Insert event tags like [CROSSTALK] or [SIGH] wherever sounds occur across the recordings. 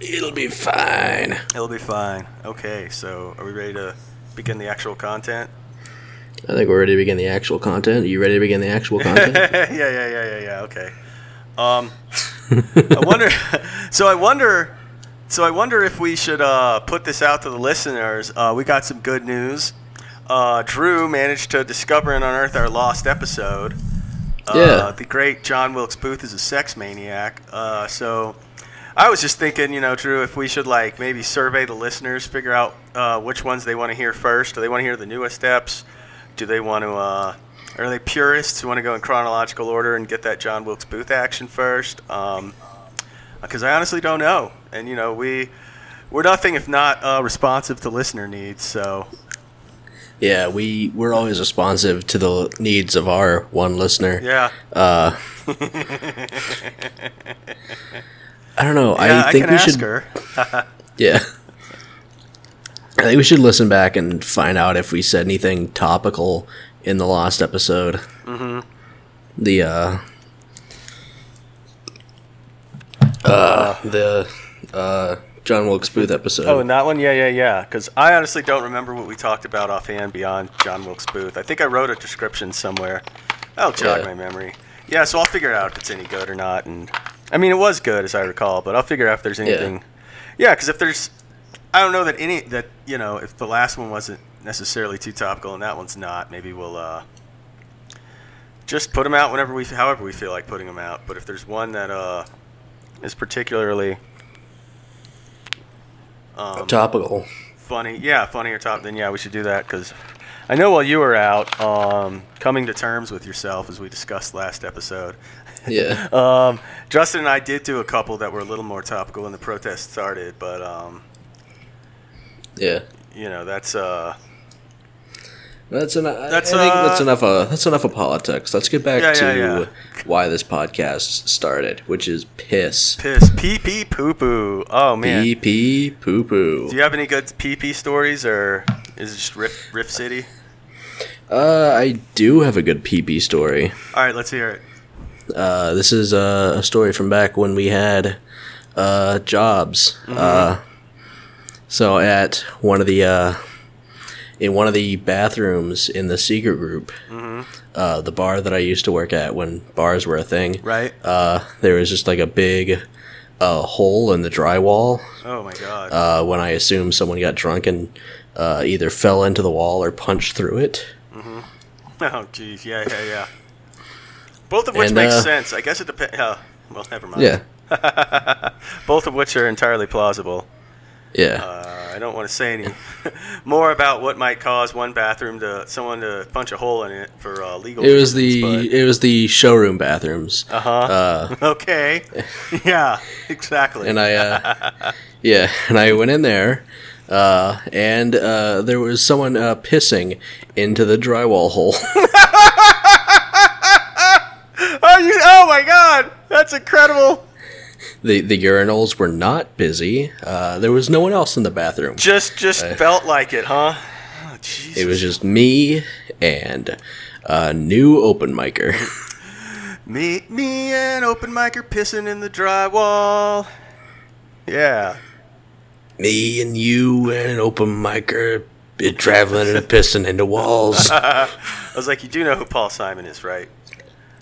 It'll be fine. It'll be fine. Okay, so are we ready to begin the actual content? I think we're ready to begin the actual content. Are you ready to begin the actual content? [LAUGHS] yeah, yeah, yeah, yeah, yeah. Okay. Um, I wonder. [LAUGHS] So I wonder. So I wonder if we should uh, put this out to the listeners. Uh, we got some good news. Uh, Drew managed to discover and unearth our lost episode. Uh, Yeah. The great John Wilkes Booth is a sex maniac. Uh, so I was just thinking, you know, Drew, if we should like maybe survey the listeners, figure out uh, which ones they want to hear first. Do they want to hear the newest steps? Do they want to? Uh, are they purists who want to go in chronological order and get that John Wilkes Booth action first? Because I honestly don't know, and you know, we we're nothing if not uh, responsive to listener needs. So yeah, we we're always responsive to the needs of our one listener. yeah, Uh, [LAUGHS] [LAUGHS] I don't know. yeah, I think can we should. [LAUGHS] Yeah. I think we should listen back and find out if we said anything topical in the last episode. Mm-hmm. The uh, uh, the uh, John Wilkes Booth episode. Oh, and that one, yeah, yeah, yeah. Because I honestly don't remember what we talked about offhand beyond John Wilkes Booth. I think I wrote a description somewhere. That'll jog Yeah. my memory. Yeah, so I'll figure out if it's any good or not. And I mean, it was good as I recall, but I'll figure out if there's anything. Yeah, because if there's, I don't know that any that you know if the last one wasn't necessarily too topical and that one's not, maybe we'll uh, just put them out whenever we, however we feel like putting them out. But if there's one that uh, is particularly um, topical. funny yeah funny or top then yeah we should do that because i know while you were out um, coming to terms with yourself as we discussed last episode Yeah. [LAUGHS] um, justin and i did do a couple that were a little more topical when the protest started but um, Yeah. you know that's uh, That's enough. That's, I think uh, that's enough. Of, that's enough of politics. Let's get back Yeah, to yeah, yeah. why this podcast started, which is piss. piss pee pee poo poo oh man Pee pee poo poo. do you have any good pee pee stories or is it just riff, riff city Uh, I do have a good pee pee story. all right let's hear it Uh, this is uh, a story from back when we had uh, jobs. Uh, so at one of the uh, in one of the bathrooms in the secret group, uh, the bar that I used to work at when bars were a thing, right uh, there was just like a big uh, hole in the drywall. oh my god Uh, when I assume someone got drunk and uh, either fell into the wall or punched through it. [LAUGHS] Oh, geez, yeah, yeah, yeah. Both of which And, makes uh, sense. I guess it depends. Uh, well, never mind. Yeah, [LAUGHS] Both of which are entirely plausible. yeah. Uh, I don't want to say any [LAUGHS] more about what might cause one bathroom to someone to punch a hole in it for uh, legal. It was the it was the showroom bathrooms. Uh huh. Uh, okay. yeah. Exactly. and I, uh, yeah, and I went in there, uh, and uh, there was someone uh, pissing into the drywall hole. [LAUGHS] [LAUGHS] oh, you, oh my God! That's incredible. the The urinals were not busy. Uh, there was no one else in the bathroom. Just, just felt like it, huh? Oh. It was just me and a new open micer. [LAUGHS] Me, me and open micer pissing in the drywall. Yeah. Me and you and an open micer traveling and a pissing into walls. I [LAUGHS] I was like, you do know who Paul Simon is, right?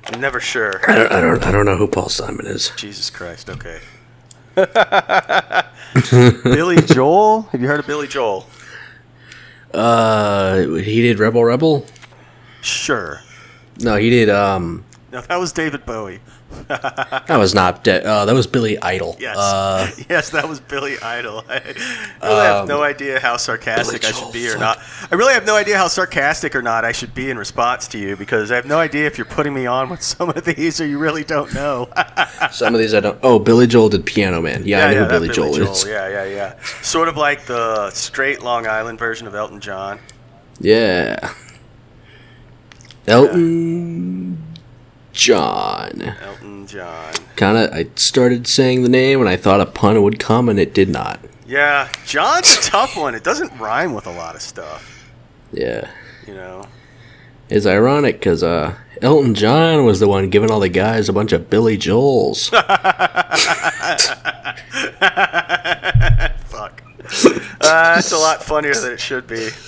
I'm never sure. don't, I don't, I don't know who Paul Simon is. Jesus Christ. Okay. [LAUGHS] Billy Joel? Have you heard of Billy Joel? Uh, he did Rebel Rebel. Sure. No, he did. Um, No, that was David Bowie. [LAUGHS] that was not. Uh, that was Billy Idol. Yes. Uh, [LAUGHS] yes, that was Billy Idol. [LAUGHS] I really have no idea how sarcastic Billy I Joel, should be or not. I really have no idea how sarcastic or not I should be in response to you because I have no idea if you're putting me on with some of these or you really don't know. some of these I don't. Oh, Billy Joel did Piano Man. Yeah, I know who that Billy, Joel, is. Yeah, yeah, yeah. Sort of like the straight Long Island version of Elton John. Yeah. Elton John. Elton John. Kind of. I started saying the name and I thought a pun would come and it did not. Yeah, John's a tough one. It doesn't rhyme with a lot of stuff, Yeah. you know. It's ironic because uh, Elton John was the one giving all the guys a bunch of Billy Joels. [LAUGHS] Fuck. Uh, that's a lot funnier than it should be. [LAUGHS]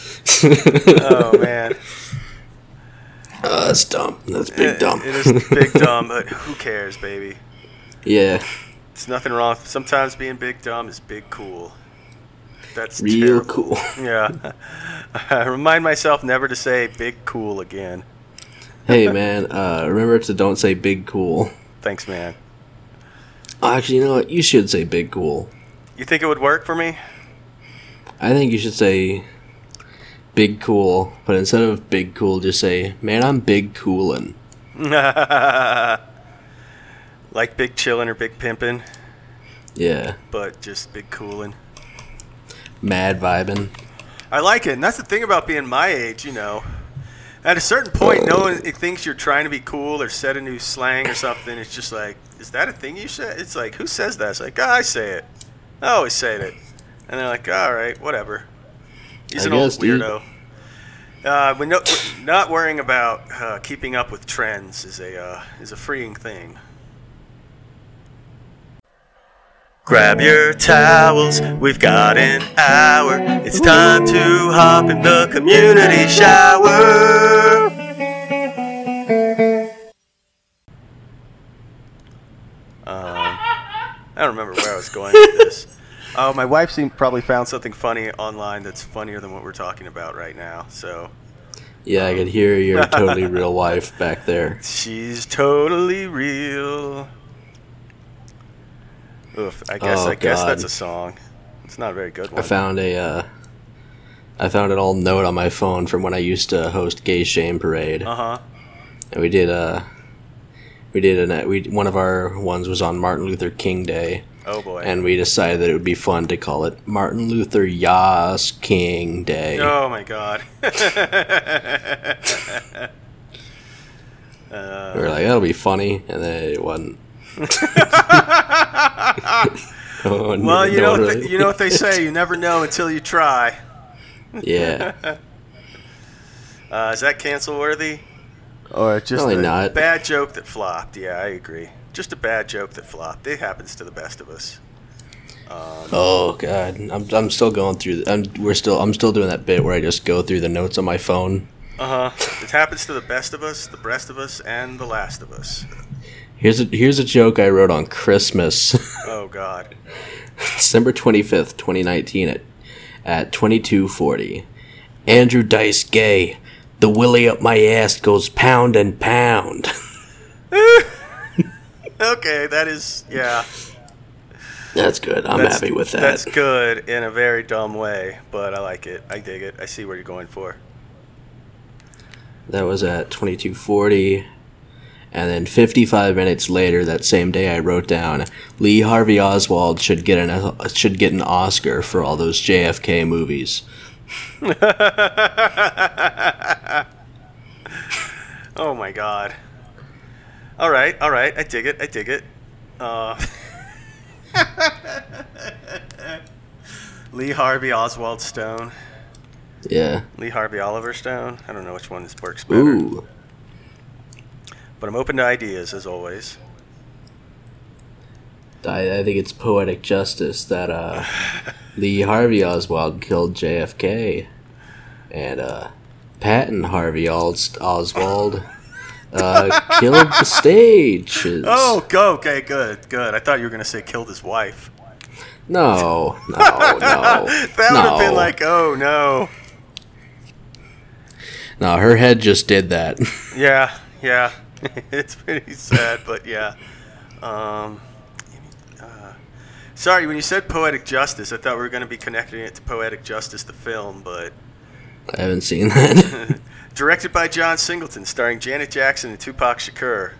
Oh man, Uh, that's dumb. That's big It- dumb. it is big [LAUGHS] dumb, but who cares, baby? yeah, It's nothing wrong. Sometimes being big dumb is big cool. That's real terrible. cool. [LAUGHS] Yeah. [LAUGHS] I remind myself never to say big cool again. hey man, uh, remember to don't say big cool. Thanks, man. Oh, actually, you know what? You should say big cool. You think it would work for me? I think you should say big cool, but instead of big cool, just say, man, I'm big coolin'. [LAUGHS] like big chillin' or big pimpin', Yeah, but just big coolin'. mad vibin'. I like it, and that's the thing about being my age, you know. At a certain point, no one thinks you're trying to be cool or set a new slang or something. It's just like, is that a thing you said? It's like, who says that? It's like, oh, I say it. I always say it. And they're like, all right, whatever. He's I an old guess, dude. weirdo. Uh, no, not worrying about uh, keeping up with trends is a uh, is a freeing thing. Grab your towels, we've got an hour. It's time to hop in the community shower. Um, I don't remember where I was going with this. Oh, my wife seemed probably found something funny online that's funnier than what we're talking about right now. So Yeah, I could hear your [LAUGHS] totally real wife back there. she's totally real. Oof, I guess Oh, I guess that's a song. It's not a very good one. I found a, uh, I found an old note on my phone from when I used to host Gay Shame Parade, Uh huh. and we did uh we did an we one of our ones was on Martin Luther King Day, Oh boy. and we decided that it would be fun to call it Martin Luther Yas King Day. oh my god. [LAUGHS] We uh, were like, that'll be funny, and then it wasn't. [LAUGHS] No one- well, you no know what really- they, you know what they say. You never know until you try. [LAUGHS] yeah, Uh, is that cancel worthy? Or just Probably a not. bad joke that flopped? Yeah, I agree. Just a bad joke that flopped. It happens to the best of us. Um, Oh god, I'm, I'm still going through. I'm we're still I'm still doing that bit where I just go through the notes on my phone. Uh huh. It happens to the best of us, the best of us, and the last of us. Here's a here's a joke I wrote on Christmas, [LAUGHS] Oh God. December twenty fifth, twenty nineteen at at twenty two forty. Andrew Dice Gay, the willy up my ass goes pound and pound. [LAUGHS] Okay, that is yeah. That's good. I'm that's- happy with that. That's good in a very dumb way, but I like it. I dig it. I see where you're going for. That was at 2240. And then 55 minutes later, that same day, I wrote down Lee Harvey Oswald should get an should get an Oscar for all those JFK movies. [LAUGHS] oh my god. All right, all right. I dig it. I dig it. Uh, Lee Harvey Oswald Stone. Yeah. Lee Harvey Oliver Stone. I don't know which one works better. Ooh. But I'm open to ideas as always. I, I think it's poetic justice that uh, [LAUGHS] Lee Harvey Oswald killed JFK, and uh, Patton Harvey Os- Oswald [LAUGHS] uh, killed the stages. Oh, go. Okay, good, good. I thought you were gonna say killed his wife. no, no, [LAUGHS] no. that would have been like, oh no. No, her head just did that. [LAUGHS] Yeah, yeah. [LAUGHS] it's pretty sad, but yeah. Um, uh, sorry, when you said poetic justice, I thought we were going to be connecting it to poetic justice, the film, but I haven't seen that. Directed by John Singleton, starring Janet Jackson and Tupac Shakur.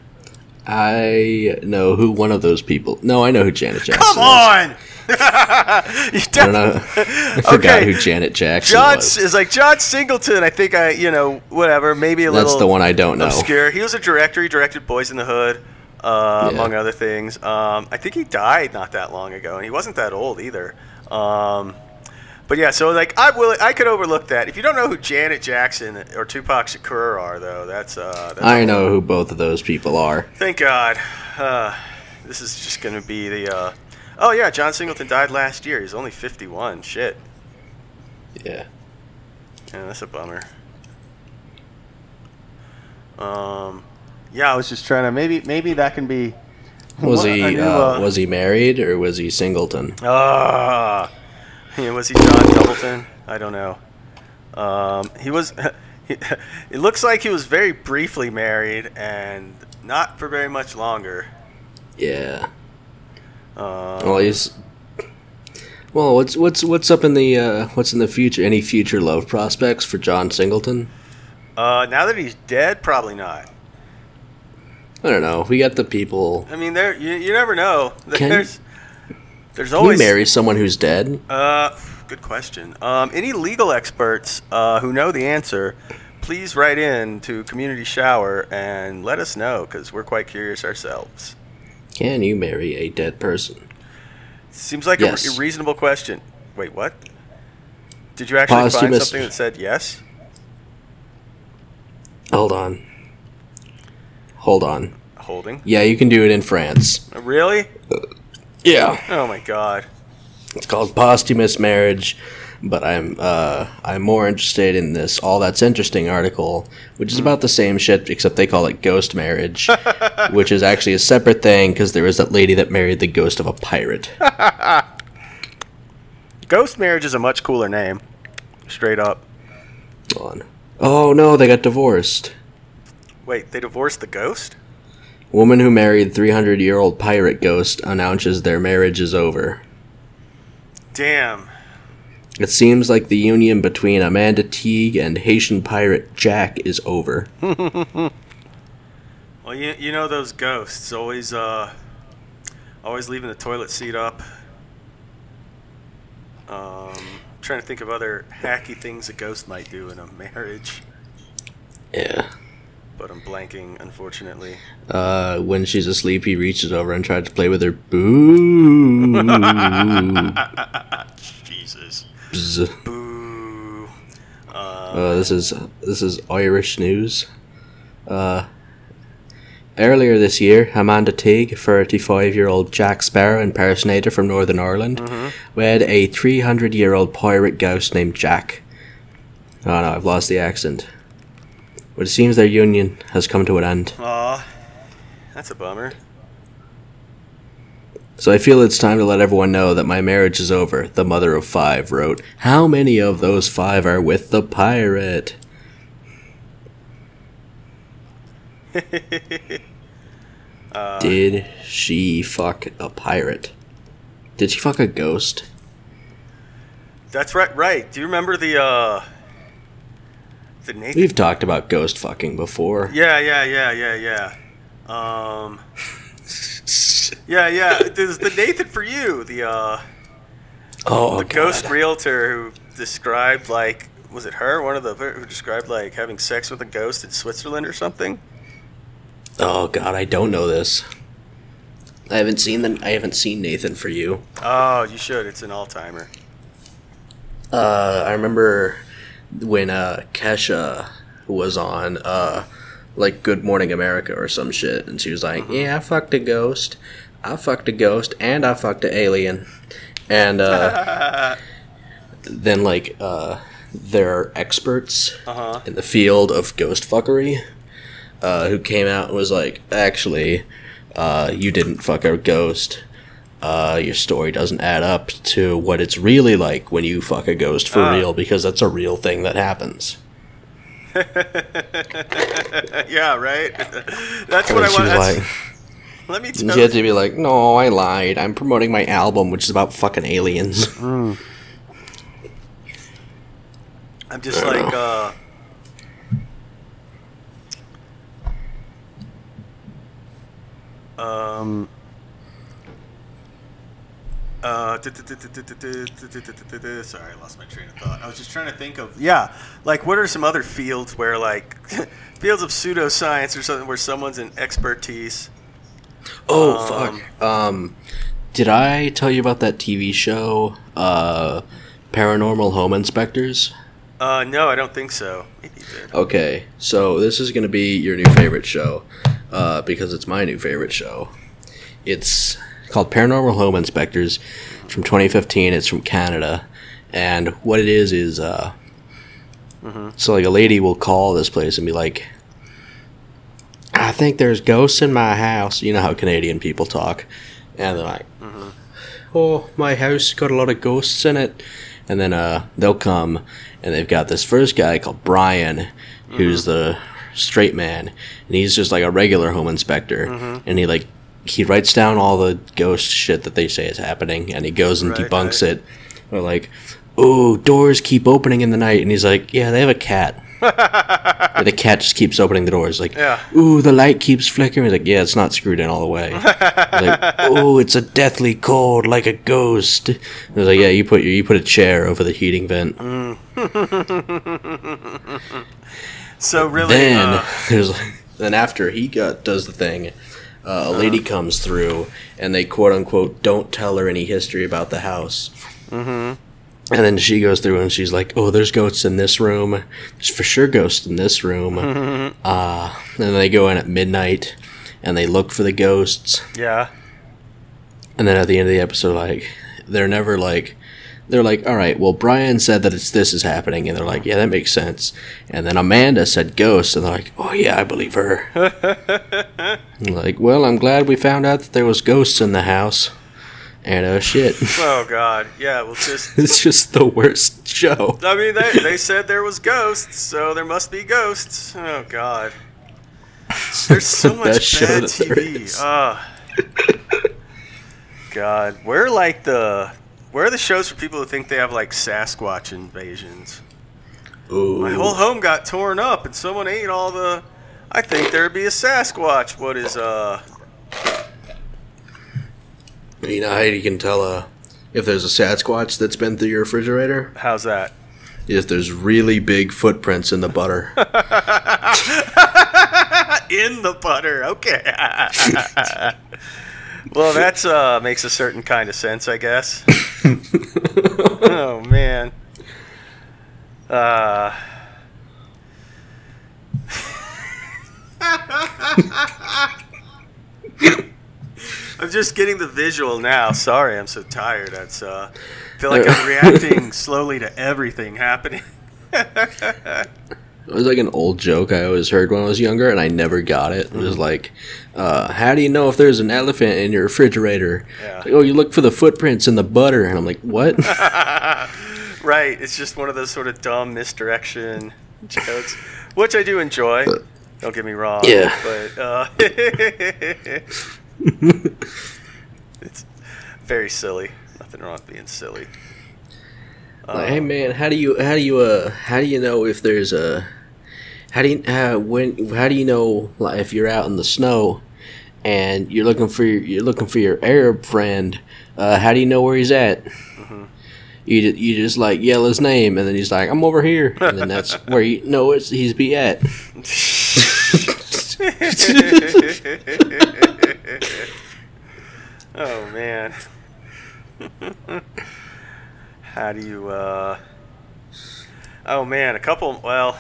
I know who one of those people. No, I know who Janet Jackson Come on! [LAUGHS] you I don't know. I forgot Okay. who Janet Jackson John was. is like John Singleton. I think I, you know, whatever, maybe a That's little the one I don't know. obscure. He was a director. He directed Boyz n the Hood, uh, Yeah. among other things. Um, I think he died not that long ago, and he wasn't that old either. Um, But yeah, so like I will, I could overlook that. If you don't know who Janet Jackson or Tupac Shakur are, though, that's uh, that's I know who both of those people are. Thank God. Uh, this is just gonna be the. Uh, oh yeah, John Singleton died last year. He's only 51. Shit. Yeah. Yeah, that's a bummer. Um, yeah, I was just trying to maybe maybe that can be. Was he new, uh, uh, was he married or was he singleton? Ah, [LAUGHS] yeah, was he John Doubleton? I don't know. Um, he was. [LAUGHS] [LAUGHS] it looks like he was very briefly married and not for very much longer. Yeah. Um, Well, he's. Well, what's what's what's up in the uh, what's in the future? Any future love prospects for John Singleton? uh, now that he's dead, probably not. I don't know. We got the people. I mean, there you, you never know. There's there's Can always you marry someone who's dead? Uh, good question. Um, any legal experts uh, who know the answer, please write in to Community Shower and let us know because we're quite curious ourselves. Can you marry a dead person? Seems like Yes. a, re- reasonable question. Wait, what? Did you actually find something that said yes? Hold on. Hold on. Holding. Yeah, you can do it in France. Uh, Really? Yeah. Oh my god. It's called posthumous marriage, but I'm uh, I'm more interested in this all that's interesting article, which is about the same shit except they call it ghost marriage, [LAUGHS] which is actually a separate thing because there was that lady that married the ghost of a pirate. [LAUGHS] Ghost marriage is a much cooler name. Straight up. Hold on. Oh no, they got divorced. Wait, they divorced the ghost? Woman who married 300 year old pirate ghost announces their marriage is over. Damn. It seems like the union between Amanda Teague and Haitian pirate Jack is over. [LAUGHS] Well, you, you know those ghosts always uh always leaving the toilet seat up. Um, trying to think of other hacky things a ghost might do in a marriage, Yeah. But I'm blanking unfortunately. Uh, when she's asleep, he reaches over and tries to play with her. Boo. [LAUGHS] Jesus. Bzz. Boo. Uh, Uh, this is this is Irish news. Uh, earlier this year, Amanda Teague, thirty-five-year-old Jack Sparrow impersonator from Northern Ireland, wed a three hundred-year-old pirate ghost named Jack. Oh no, I've lost the accent. But it seems their union has come to an end. aw, that's a bummer. So I feel it's time to let everyone know that my marriage is over. The mother of five wrote, How many of those five are with the pirate? [LAUGHS] Uh, Did she fuck a pirate? Did she fuck a ghost? That's right. Right. Do you remember the uh the Nathan? We've talked about ghost fucking before. Yeah, yeah, yeah, yeah, yeah. Um. Yeah, yeah. There's the Nathan for you. The uh, Oh, the God. ghost realtor who described like was it her one of the who described like having sex with a ghost in Switzerland or something. Oh god, I don't know this. I haven't seen the I haven't seen Nathan for you. Oh, you should. It's an all timer. Uh, I remember when uh, Kesha was on uh, like Good Morning America or some shit, and she was like, "Yeah, I fucked a ghost, I fucked a ghost, and I fucked an alien," and uh, [LAUGHS] then like uh, there are experts Uh huh. in the field of ghost fuckery uh, who came out and was like, "Actually, uh, you didn't fuck a ghost." Uh, your story doesn't add up to what it's really like when you fuck a ghost for Ah. real because that's a real thing that happens. [LAUGHS] yeah, right. [LAUGHS] That's what I want. like, [LAUGHS] let me tell she had to be like, no, I lied. I'm promoting my album, which is about fucking aliens. I'm just like, uh, um, uh, sorry, I lost my train of thought. I was just trying to think of, yeah, like what are some other fields where, like, fields of pseudoscience or something where someone's an expertise? Oh Um, fuck. Um, did I tell you about that TV show? Uh, Paranormal Home Inspectors? Uh, no, I don't think so. Maybe you did. Okay, so this is going to be your new favorite show uh, because it's my new favorite show. It's called Paranormal Home Inspectors. It's from 2015. It's from Canada, and what it is is uh, so like a lady will call this place and be like, "I think there's ghosts in my house." You know how Canadian people talk, and they're like, "Oh, my house got a lot of ghosts in it," and then uh, they'll come and they've got this first guy called Brian, who's the straight man, and he's just like a regular home inspector, and he like he writes down all the ghost shit that they say is happening, and he goes and Right, debunks right. it. Or like, oh, doors keep opening in the night, and he's like, yeah, they have a cat. And [LAUGHS] the cat just keeps opening the doors. Like, Yeah. ooh, the light keeps flickering. He's like, yeah, it's not screwed in all the way. Like, [LAUGHS] oh, it's a deathly cold like a ghost. And I was like, yeah, you put your, you put a chair over the heating vent. [LAUGHS] So really, then uh, there's then after he got does the thing, uh, a lady comes through and they quote unquote don't tell her any history about the house. Mm-hmm. And then she goes through and she's like, "Oh, there's ghosts in this room. There's for sure ghosts in this room." Uh, and they go in at midnight and they look for the ghosts. yeah. And then at the end of the episode, like they're never like they're like, all right, well Brian said that it's this is happening, and they're like, yeah, that makes sense. And then Amanda said ghosts, and they're like, oh yeah, I believe her. [LAUGHS] Like, well, I'm glad we found out that there was ghosts in the house. And uh, shit, Oh God, yeah. Well, [LAUGHS] just it's just the worst show. I mean, they they said there was ghosts, so there must be ghosts. Oh God, there's [LAUGHS] so the much bad TV. Ah. God, we're like the where are the shows for people who think they have like Sasquatch invasions? Ooh. My whole home got torn up, and someone ate all the. I think there'd be a Sasquatch. What is uh? You know how you can tell uh, if there's a Sasquatch that's been through your refrigerator? How's that? If there's really big footprints in the butter. [LAUGHS] in the butter. Okay. [LAUGHS] well, that's uh makes a certain kind of sense, I guess. Oh man. Uh. [LAUGHS] I'm just getting the visual now. Sorry, I'm so tired. That's uh, I feel like I'm [LAUGHS] reacting slowly to everything happening. [LAUGHS] It was like an old joke I always heard when I was younger, and I never got it. It was like, uh, "How do you know if there's an elephant in your refrigerator?" Yeah. Like, oh, you look for the footprints in the butter, and I'm like, "What?" [LAUGHS] right. It's just one of those sort of dumb misdirection jokes, which I do enjoy. Don't get me wrong. Yeah. But uh, [LAUGHS] it's very silly. Nothing wrong with being silly. like, hey man, how do you how do you uh how do you know if there's a how do you uh, when how do you know like if you're out in the snow and you're looking for your, you're looking for your Arab friend? Uh, how do you know where he's at? You, you just like yell his name, and then he's like, "I'm over here," and then that's [LAUGHS] where you know it's he's be at. [LAUGHS] oh man. [LAUGHS] How do you uh Oh man, a couple well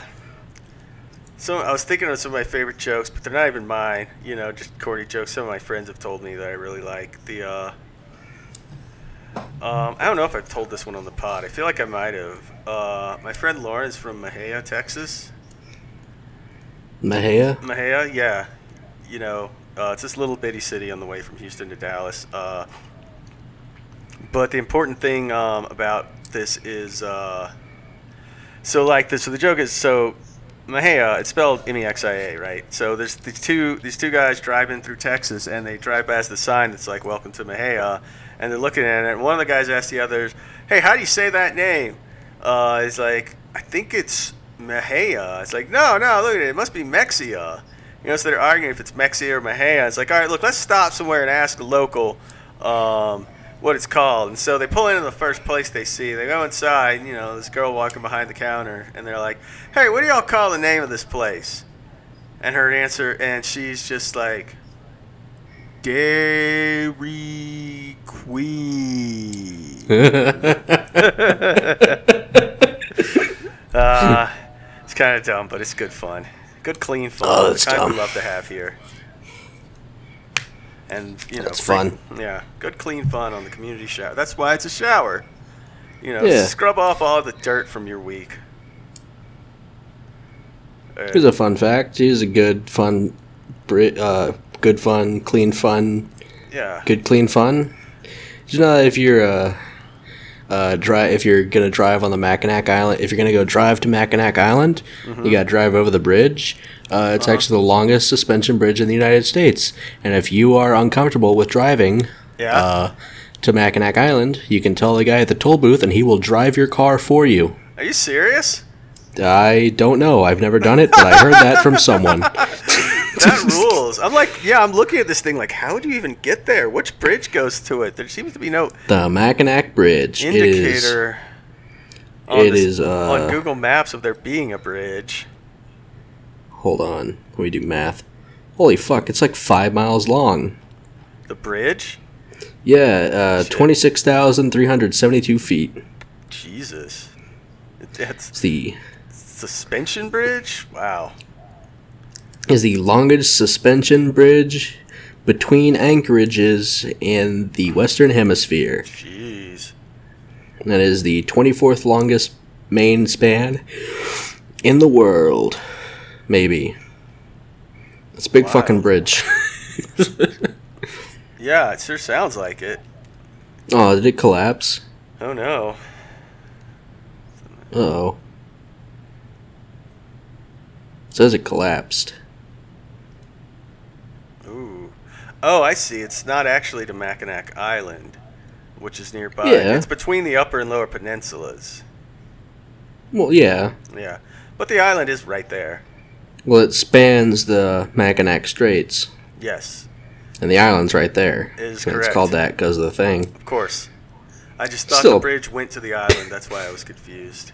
so I was thinking of some of my favorite jokes, but they're not even mine, you know, just corny jokes some of my friends have told me that I really like. The uh um, I don't know if I've told this one on the pod. I feel like I might have. Uh, my friend Lauren's from Mahia, Texas. Mahia. Mahia, yeah. You know, uh, it's this little bitty city on the way from Houston to Dallas. Uh, but the important thing um, about this is, uh, so like this. So the joke is, so Mahia, it's spelled M-E-X-I-A, right? So there's these two these two guys driving through Texas, and they drive past the sign that's like "Welcome to Mahia," and they're looking at it. And one of the guys asks the others, "Hey, how do you say that name?" Uh, he's like, "I think it's Mahia." It's like, "No, no, look at it. It must be Mexia." You know, so they're arguing if it's Mexia or Mahia. It's like, all right, look, let's stop somewhere and ask a local um, what it's called. And so they pull into the first place they see. They go inside, you know, this girl walking behind the counter, and they're like, hey, what do y'all call the name of this place? And her answer, and she's just like, Dairy Queen. [LAUGHS] Uh, it's kind of dumb, but it's good fun. Good, clean fun. Oh, the that's kind we dumb. love to have here. And you know, That's fun. Yeah, good, clean fun on the community shower. That's why it's a shower. You know, Yeah. scrub off all the dirt from your week. Uh, Here's a fun fact. Here's a good, fun, uh, good, fun, clean, fun, yeah. good, clean, fun. Did you know that if you're uh, uh, drive, if you're gonna drive on the Mackinac Island, if you're gonna go drive to Mackinac Island, you gotta drive over the bridge. Uh, it's actually the longest suspension bridge in the United States. And if you are uncomfortable with driving, Yeah. uh, to Mackinac Island, you can tell the guy at the toll booth, and he will drive your car for you. Are you serious? I don't know. I've never done it, but I heard that from someone. [LAUGHS] That rules. I'm like, yeah, I'm looking at this thing like, how do you even get there? Which bridge goes to it? There seems to be no The Mackinac Bridge is indicator. on it this- is, uh, on Google Maps of there being a bridge. Hold on, let me do math. Holy fuck! It's like five miles long. The bridge? Yeah, uh, twenty six thousand three hundred seventy two feet. Jesus. That's It's the suspension bridge? Wow. is the longest suspension bridge between anchorages in the Western Hemisphere. Jeez. That is the twenty fourth longest main span in the world. Maybe. It's a big Wow. fucking bridge. [LAUGHS] Yeah, it sure sounds like it. oh, did it collapse? Oh no. Uh oh. Says it collapsed. Ooh. Oh, I see. It's not actually to Mackinac Island, which is nearby. Yeah. It's between the upper and lower peninsulas. Well, yeah. Yeah. But the island is right there. Well, it spans the Mackinac Straits, Yes, and the island's right there. Is And It's correct. called that because of the thing. of course. I just thought Still- the bridge went to the island. That's why I was confused.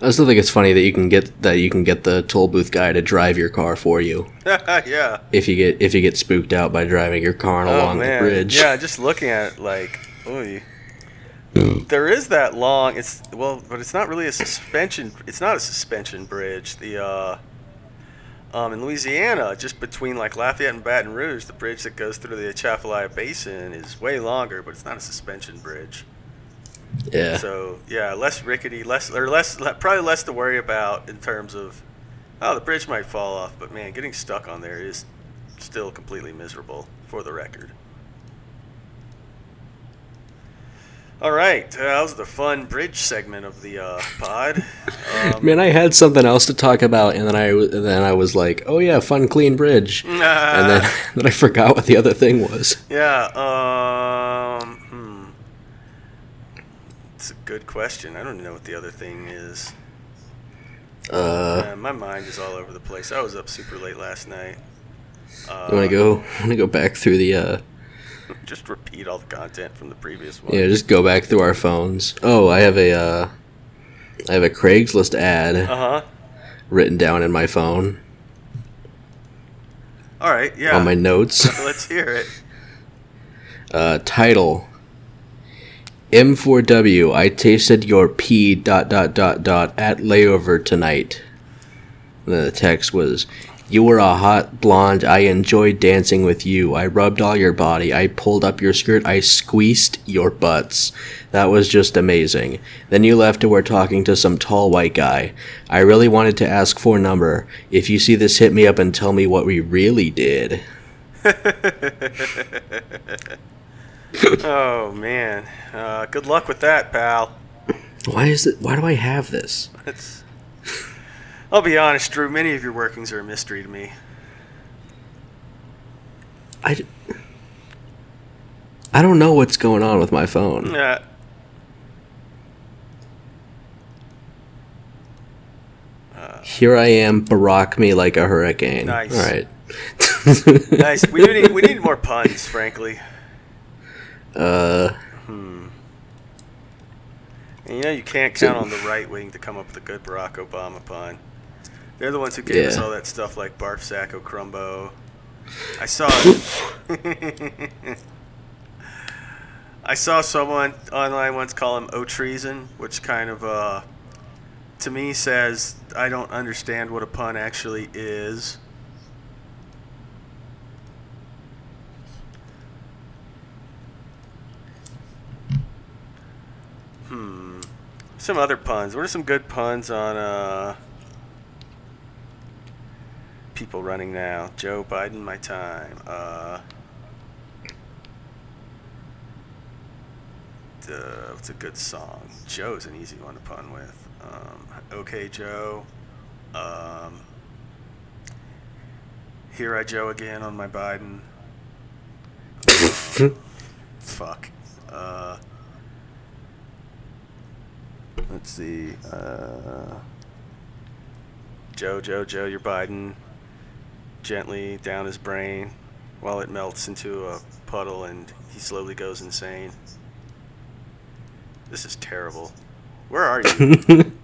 I still think it's funny that you can get that you can get the toll booth guy to drive your car for you [LAUGHS] yeah. if you get if you get spooked out by driving your car along the bridge. Oh, Yeah, just looking at it like, oy. there is that long. It's well, but it's not really a suspension. It's not a suspension bridge. The uh, um, in Louisiana, just between like Lafayette and Baton Rouge, the bridge that goes through the Atchafalaya Basin is way longer, but it's not a suspension bridge. Yeah. So yeah, less rickety, less or less, probably less to worry about in terms of, oh, the bridge might fall off, but man, getting stuck on there is still completely miserable. For the record. All right, uh, that was the fun bridge segment of the uh, pod. Um, [LAUGHS] Man, I had something else to talk about, and then I w- and then I was like, "Oh yeah, fun, clean bridge," [LAUGHS] and then [LAUGHS] then I forgot what the other thing was. yeah, um. It's a good question. I don't know what the other thing is. Uh, Yeah, my mind is all over the place. I was up super late last night. Uh, you want to go? [LAUGHS] Want to go back through the? Uh, [LAUGHS] Just repeat all the content from the previous one. yeah, just go back through our phones. Oh, I have a. Uh, I have a Craigslist ad Uh huh. written down in my phone All right. Yeah. on my notes. Let's hear it. [LAUGHS] Uh, title M4W. I tasted your pee. Dot dot dot dot at layover tonight. And the text was, "You were a hot blonde. I enjoyed dancing with you. I rubbed all your body. I pulled up your skirt. I squeezed your butts. That was just amazing. Then you left and were talking to some tall white guy. I really wanted to ask for number. If you see this, hit me up and tell me what we really did." [LAUGHS] oh man. Uh, good luck with that, pal. Why is it? Why do I have this? It's. I'll be honest, Drew. Many of your workings are a mystery to me. I, d- I don't know what's going on with my phone. Yeah. Here I am, Barack me like a hurricane. Nice. All right. [LAUGHS] Nice. We do need we need more puns, frankly. Uh, And you know you can't count on the right wing to come up with a good Barack Obama pun. They're the ones who gave us all that stuff like Barf Sacco Crumbo. I saw. [LAUGHS] I saw someone online once call him O treason, which kind of uh, to me says I don't understand what a pun actually is. Hmm. Some other puns. What are some good puns on uh people running now? Joe Biden, my time. Uh uh, what's a good song? Joe's an easy one to pun with. Um, okay, Joe. Um, here I Joe again on my Biden. [LAUGHS] Um, fuck. Uh, let's see. Uh, Joe, Joe, Joe, your Biden. Gently down his brain while it melts into a puddle and he slowly goes insane. This is terrible. Where are you? [LAUGHS]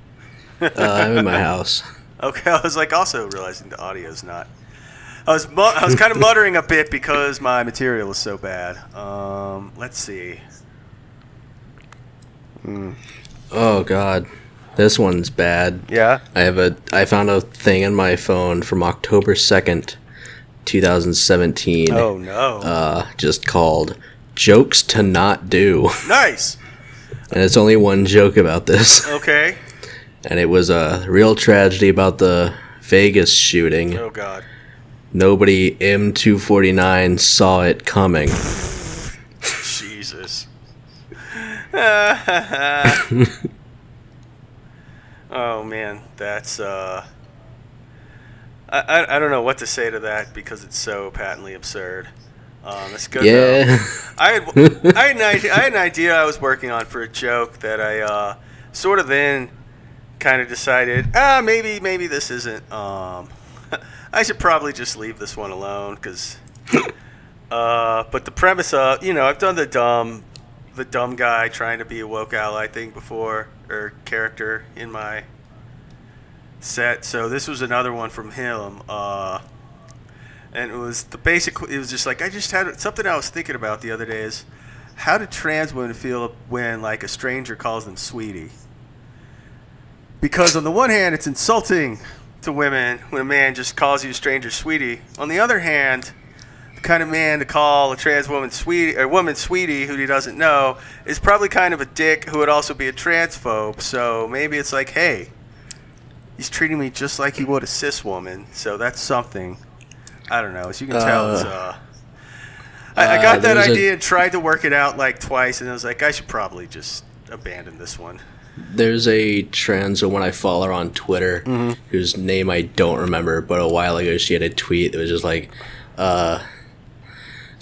Uh, I'm in my [LAUGHS] house. okay, I was like also realizing the audio's not. I was mu- I was kind of muttering a bit because my material is so bad. Um, let's see. Oh God, this one's bad. Yeah. I have a. I found a thing in my phone from October second, two thousand seventeen. Oh no. Uh, just called "Jokes to Not Do," nice. and it's only one joke about this, Okay. and it was a real tragedy about the Vegas shooting. Oh god. Nobody M249 saw it coming. Jesus. [LAUGHS] oh man, that's uh. I, I, I don't know what to say to that because it's so patently absurd. Um, it's good though. Yeah. I had, [LAUGHS] I, had an idea, I had an idea I was working on for a joke that I uh, sort of then kind of decided, ah, maybe maybe this isn't. Um, [LAUGHS] I should probably just leave this one alone because. Uh, but the premise of you know I've done the dumb, the dumb guy trying to be a woke ally thing before or character in my set. So this was another one from him. Uh, and it was the basic. It was just like I just had something I was thinking about the other day is how do trans women feel when like a stranger calls them sweetie? Because on the one hand, it's insulting to women when a man just calls you a stranger sweetie. On the other hand, kind of man to call a trans woman sweetie or woman sweetie who he doesn't know is probably kind of a dick who would also be a transphobe. So maybe it's like, hey, he's treating me just like he would a cis woman. So that's something. I don't know. As you can tell, it's, Uh, uh, I, I got uh, that there's a- idea and tried to work it out like twice, and I was like, I should probably just abandon this one. There's a trans woman I follow on Twitter whose name I don't remember, but a while ago she had a tweet that was just like, uh,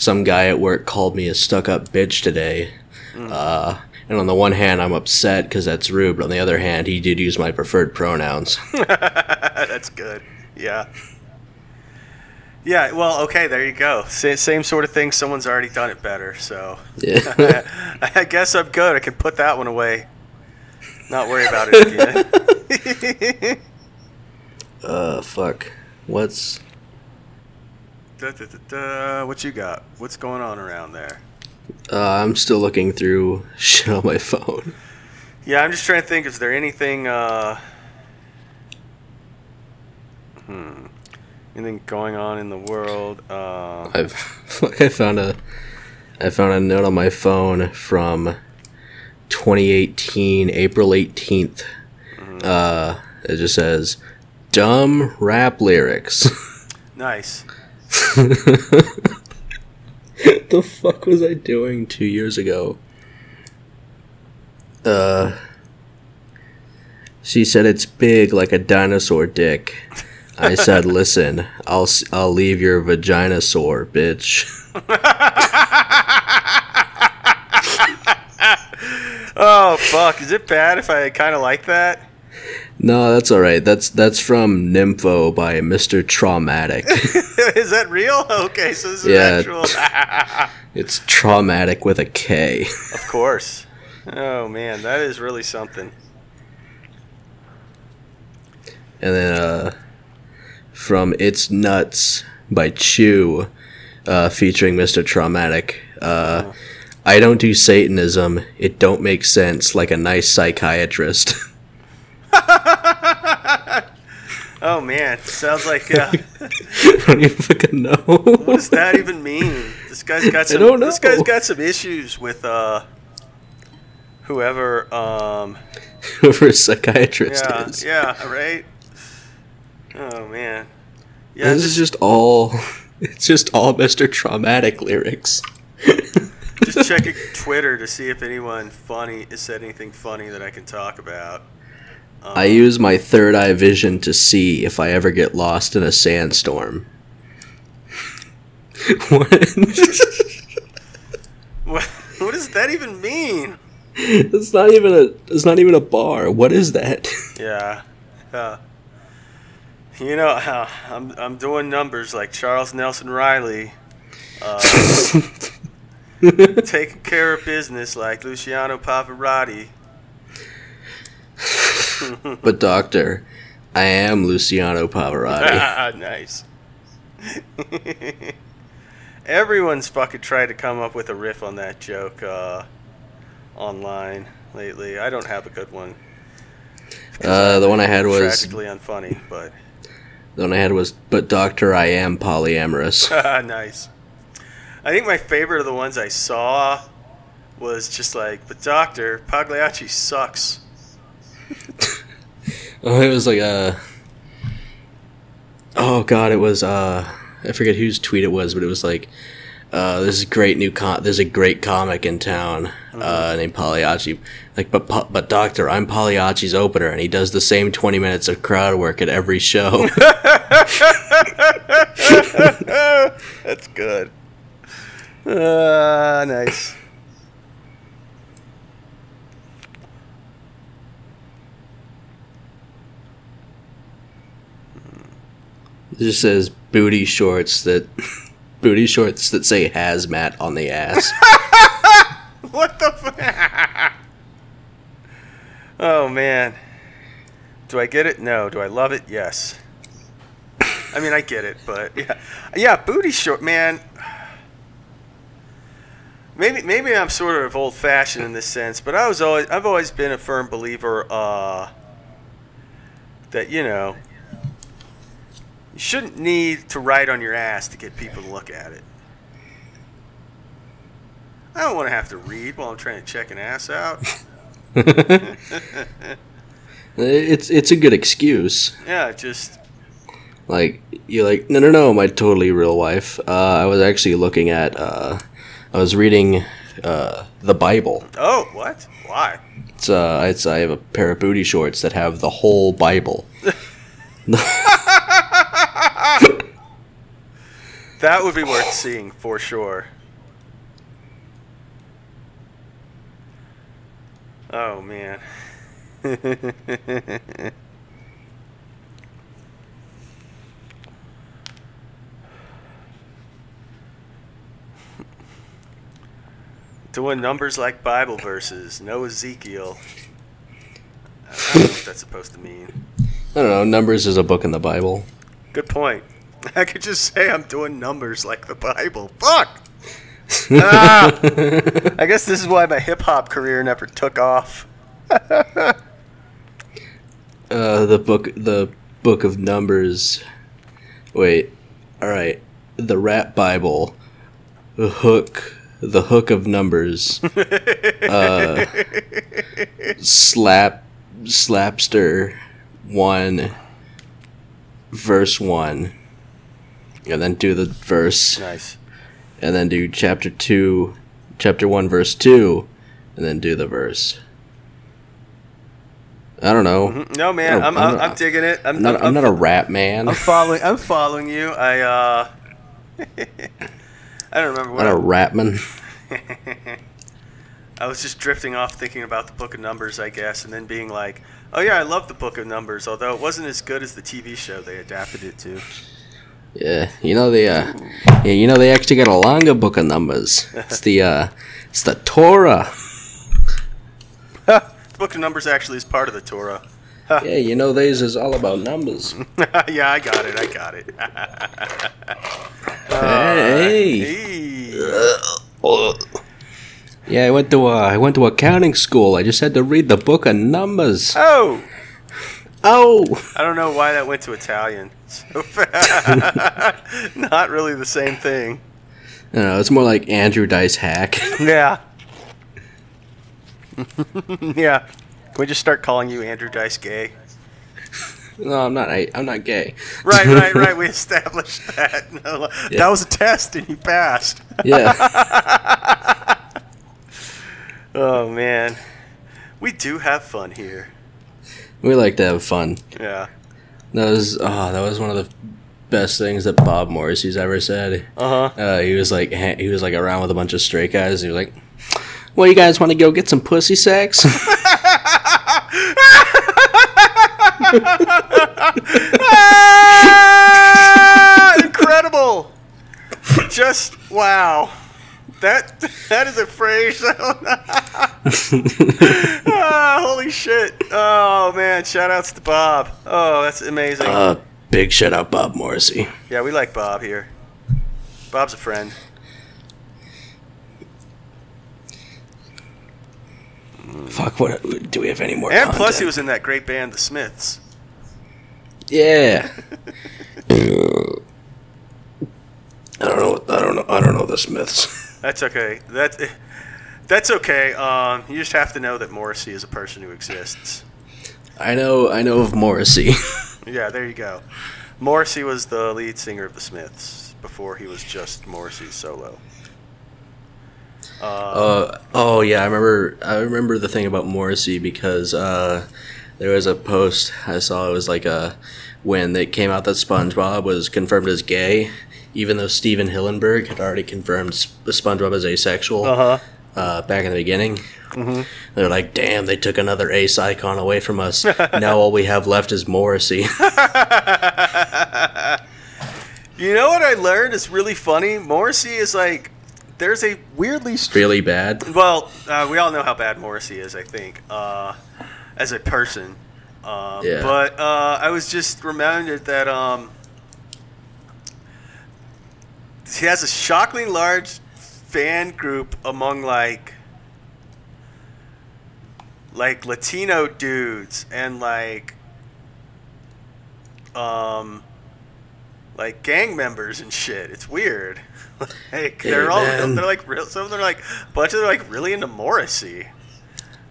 some guy at work called me a stuck up bitch today. Uh, and on the one hand, I'm upset because that's rude, but on the other hand, he did use my preferred pronouns. [LAUGHS] That's good. Yeah. Yeah, well, okay, there you go. Same sort of thing. Someone's already done it better, so yeah. [LAUGHS] I guess I'm good. I can put that one away. Not worry about it again. [LAUGHS] uh, fuck. What's. Da, da, da. What you got? What's going on around there? Uh, I'm still looking through shit on my phone. Yeah, I'm just trying to think. Is there anything? Uh, hmm. Anything going on in the world? Uh, I've [LAUGHS] I found a I found a note on my phone from 2018 April 18th. Uh, it just says dumb rap lyrics. [LAUGHS] nice. [LAUGHS] the fuck was I doing 2 years ago? Uh She said it's big like a dinosaur dick. I said, [LAUGHS] "Listen, I'll I'll leave your vagina sore, bitch." [LAUGHS] Oh fuck! Is it bad if I kind of like that? No, that's all right. That's that's from Nympho by Mr. Traumatik. [LAUGHS] is that real? Okay, so this is Yeah. actual. [LAUGHS] it's traumatic with a K. of course. Oh man, that is really something. And then uh from It's Nuts by Chew, uh, featuring Mr. Traumatik. Uh, I don't do Satanism. It don't make sense like a nice psychiatrist. [LAUGHS] [LAUGHS] Oh man, sounds like uh, [LAUGHS] I don't even fucking know. what does that even mean? This guy's got some. don't This guy's know. got some issues with uh, whoever. Um, Whoever a psychiatrist yeah, is. yeah, right. Oh man, yeah. this is just all. [LAUGHS] It's just all Mr. Traumatik lyrics. Just checking Twitter to see if anyone funny has said anything funny that I can talk about. Um, I use my third eye vision to see if I ever get lost in a sandstorm. [LAUGHS] what? What, what does that even mean? it's not even a. It's not even a bar. What is that? [LAUGHS] Yeah. Uh, you know, uh, I'm I'm doing numbers like Charles Nelson Reilly. Uh, [LAUGHS] taking care of business like Luciano Pavarotti. But doctor, I am Luciano Pavarotti. [LAUGHS] nice. Everyone's fucking tried to come up with a riff on that joke uh, online lately. I don't have a good one. Uh, the one I had was tragically unfunny, but [LAUGHS] the one I had was, but doctor, I am polyamorous. [LAUGHS] nice. I think my favorite of the ones I saw was just like, but Doctor Pagliacci sucks. [LAUGHS] Oh, it was like a. Oh God, it was. uh I forget whose tweet it was, but it was like, uh, "This is a great new con. There's a great comic in town uh, named Pagliacci. Like, but but Doctor, I'm Pagliacci's opener, and he does the same 20 minutes of crowd work at every show. [LAUGHS] [LAUGHS] That's good. Uh, nice. It just says booty shorts that booty shorts that say hazmat on the ass. [LAUGHS] What the? F- [LAUGHS] oh man. Do I get it? No. Do I love it? Yes. I mean, I get it, but yeah, yeah, booty short, man. Maybe maybe I'm sort of old fashioned in this sense, but I was always I've always been a firm believer uh, that you know shouldn't need to write on your ass to get people to look at it. I don't want to have to read while I'm trying to check an ass out. [LAUGHS] it's it's a good excuse. yeah, just Like you're like no no no my totally real wife. Uh, I was actually looking at uh, I was reading uh, the Bible. oh what? Why? It's uh it's I have a pair of booty shorts that have the whole Bible. [LAUGHS] [LAUGHS] That would be worth seeing for sure. Oh man. Doing numbers like Bible verses, no Ezekiel. I don't know what that's supposed to mean. I don't know. Numbers is a book in the Bible. Good point. [LAUGHS] I could just say I'm doing numbers like the Bible. Fuck! ah! I guess this is why my hip hop career never took off. [LAUGHS] Uh, the book the book of Numbers. Wait. All right. The rap Bible. The hook. The hook of numbers. [LAUGHS] uh, slap. Slapster. One. Verse one. And then do the verse. Nice. and then do chapter 2 chapter 1 verse 2 and then do the verse i don't know No man, I'm, I'm I'm, I'm digging it. I'm, not, I'm, not a rap man I'm following. I'm following you. I uh. [LAUGHS] I don't remember what. not a I, rapman [LAUGHS] I was just drifting off thinking about the Book of Numbers, I guess, and then being like, "Oh yeah, I love the Book of Numbers," although it wasn't as good as the TV show they adapted it to. yeah you know they uh yeah you know they actually got a longer book of numbers it's the uh it's the torah the [LAUGHS] Book of Numbers actually is part of the Torah. [LAUGHS] yeah you know these is all about numbers [LAUGHS] yeah, I got it. I got it. hey Hey. Yeah, I went to uh, I went to accounting school. I just had to read the book of numbers. Oh, Oh, I don't know why that went to Italian. So fast. [LAUGHS] Not really the same thing. no, it's more like Andrew Dice Hack. [LAUGHS] Yeah. [LAUGHS] yeah. Can we just start calling you Andrew Dice Gay? no, I'm not. I, I'm not gay. Right, right, right. We established that. No, Yeah. That was a test and you passed. Yeah. Oh, man. We do have fun here. we like to have fun. Yeah. That was oh, that was one of the best things that Bob Morrissey's ever said. Uh huh. Uh, he was like he was like around with a bunch of straight guys. And he was like, "Well, you guys want to go get some pussy sex?" [LAUGHS] Ah, incredible! Just wow. That that is a phrase. [LAUGHS] ah, holy shit! Oh man, shout outs to Bob. Oh, that's amazing. uh, big shout out Bob Morrissey. yeah, we like Bob here. Bob's a friend. Fuck, what do we have any more? And plus, he was in that great band, The Smiths. yeah. [LAUGHS] I don't know. I don't know. I don't know the Smiths. That's okay. That that's okay. Um, you just have to know that Morrissey is a person who exists. I know. I know of Morrissey. [LAUGHS] Yeah, there you go. Morrissey was the lead singer of the Smiths before he was just Morrissey solo. Uh, Uh, oh yeah, I remember. I remember the thing about Morrissey because uh, there was a post I saw. It was like a when it came out that SpongeBob was confirmed as gay, even though Stephen Hillenburg had already confirmed Sp- SpongeBob as asexual uh-huh. uh, back in the beginning. They're like, "Damn, they took another ace icon away from us. [LAUGHS] now all we have left is Morrissey." [LAUGHS] [LAUGHS] You know what I learned is really funny? Morrissey is like, there's a weirdly really bad. Well, uh, we all know how bad Morrissey is, I think, uh, as a person. Um, Yeah. But uh, I was just reminded that um, he has a shockingly large fan group among like like Latino dudes and like um like gang members and shit. It's weird. [LAUGHS] like they're all man. they're like real some of them are like a bunch of them are like really into Morrissey.